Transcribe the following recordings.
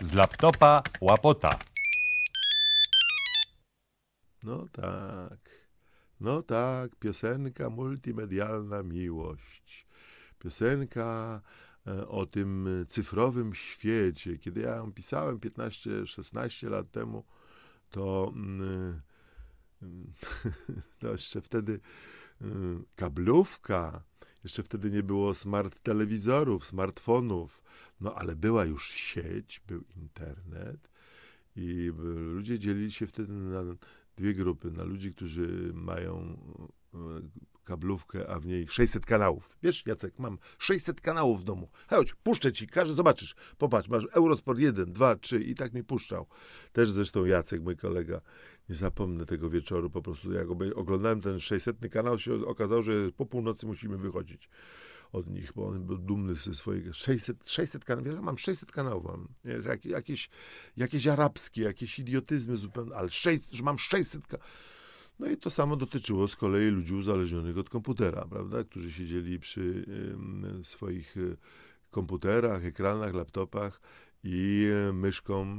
Z laptopa łapota. No tak, no tak, piosenka multimedialna miłość. Piosenka e, o tym cyfrowym świecie. Kiedy ja ją pisałem 15-16 lat temu, to, mm, mm, to jeszcze wtedy kablówka, jeszcze wtedy nie było smart telewizorów, smartfonów, no ale była już sieć, był internet i ludzie dzielili się wtedy na dwie grupy. Na ludzi, którzy mają e, kablówkę, a w niej 600 kanałów. Wiesz, Jacek, mam 600 kanałów w domu. Chodź, puszczę ci, każdy zobaczysz. Popatrz, masz Eurosport 1, 2, 3 i tak mi puszczał. Też zresztą Jacek, mój kolega, nie zapomnę tego wieczoru, po prostu jak oglądałem ten 600 kanał, się okazało, że po północy musimy wychodzić od nich, bo on był dumny ze swojego 600, 600 kanałów. Ja mam 600 kanałów, mam jak, jakieś, jakieś arabskie, jakieś idiotyzmy zupełnie, ale 6, że mam 600 kanałów. No i to samo dotyczyło z kolei ludzi uzależnionych od komputera, prawda, którzy siedzieli przy swoich y, komputerach, ekranach, laptopach i myszką e,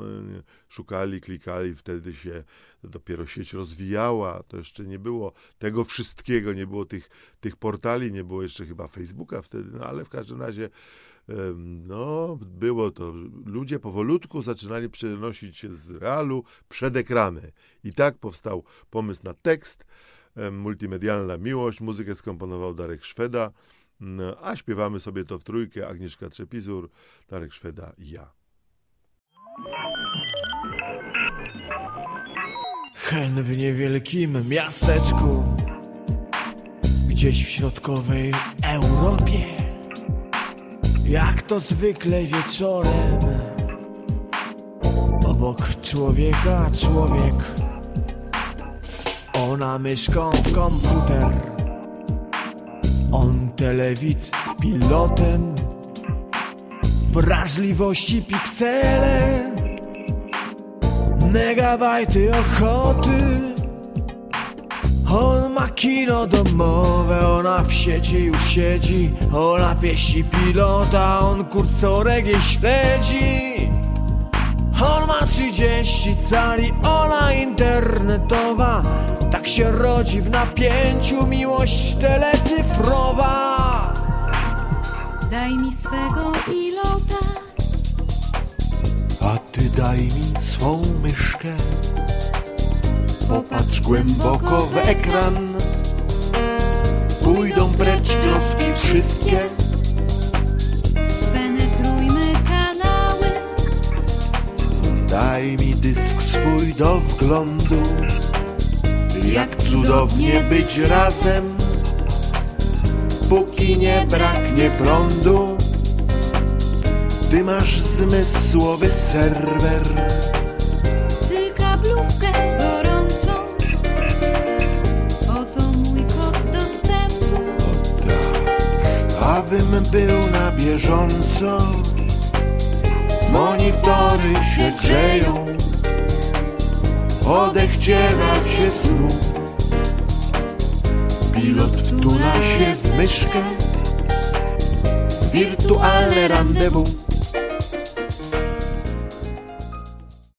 szukali, klikali, wtedy się dopiero sieć rozwijała. To jeszcze nie było tego wszystkiego, nie było tych, tych portali, nie było jeszcze chyba Facebooka wtedy, no ale w każdym razie no, było to. Ludzie powolutku zaczynali przenosić się z realu przed ekrany. I tak powstał pomysł na tekst, multimedialna miłość. Muzykę skomponował Darek Szweda, a śpiewamy sobie to w trójkę. Agnieszka Trzepizur, Darek Szweda i ja. Hen w niewielkim miasteczku, gdzieś w środkowej Europie, jak to zwykle wieczorem, obok człowieka człowiek, ona myszką w komputer, on telewidz z pilotem, wrażliwości piksele megabajty ochoty. On ma kino domowe, ona w sieci już siedzi. Ona pieści pilota, on kursorek jej śledzi. On ma 30 cali, ona internetowa. Tak się rodzi w napięciu miłość telecyfrowa. Daj mi swego ilota daj mi swą myszkę. Popatrz głęboko w ekran. Pójdą precz troski wszystkie. Spenetrujmy kanały. Daj mi dysk swój do wglądu. Jak cudownie być razem. Póki nie braknie prądu. Ty masz zmysłowy serwer. Ty kablówkę gorącą. Oto mój kod dostępu. O tak, abym był na bieżąco. Monitory się grzeją. Odechciewa się snu. Pilot wtula się w myszkę Wirtualne rendezvous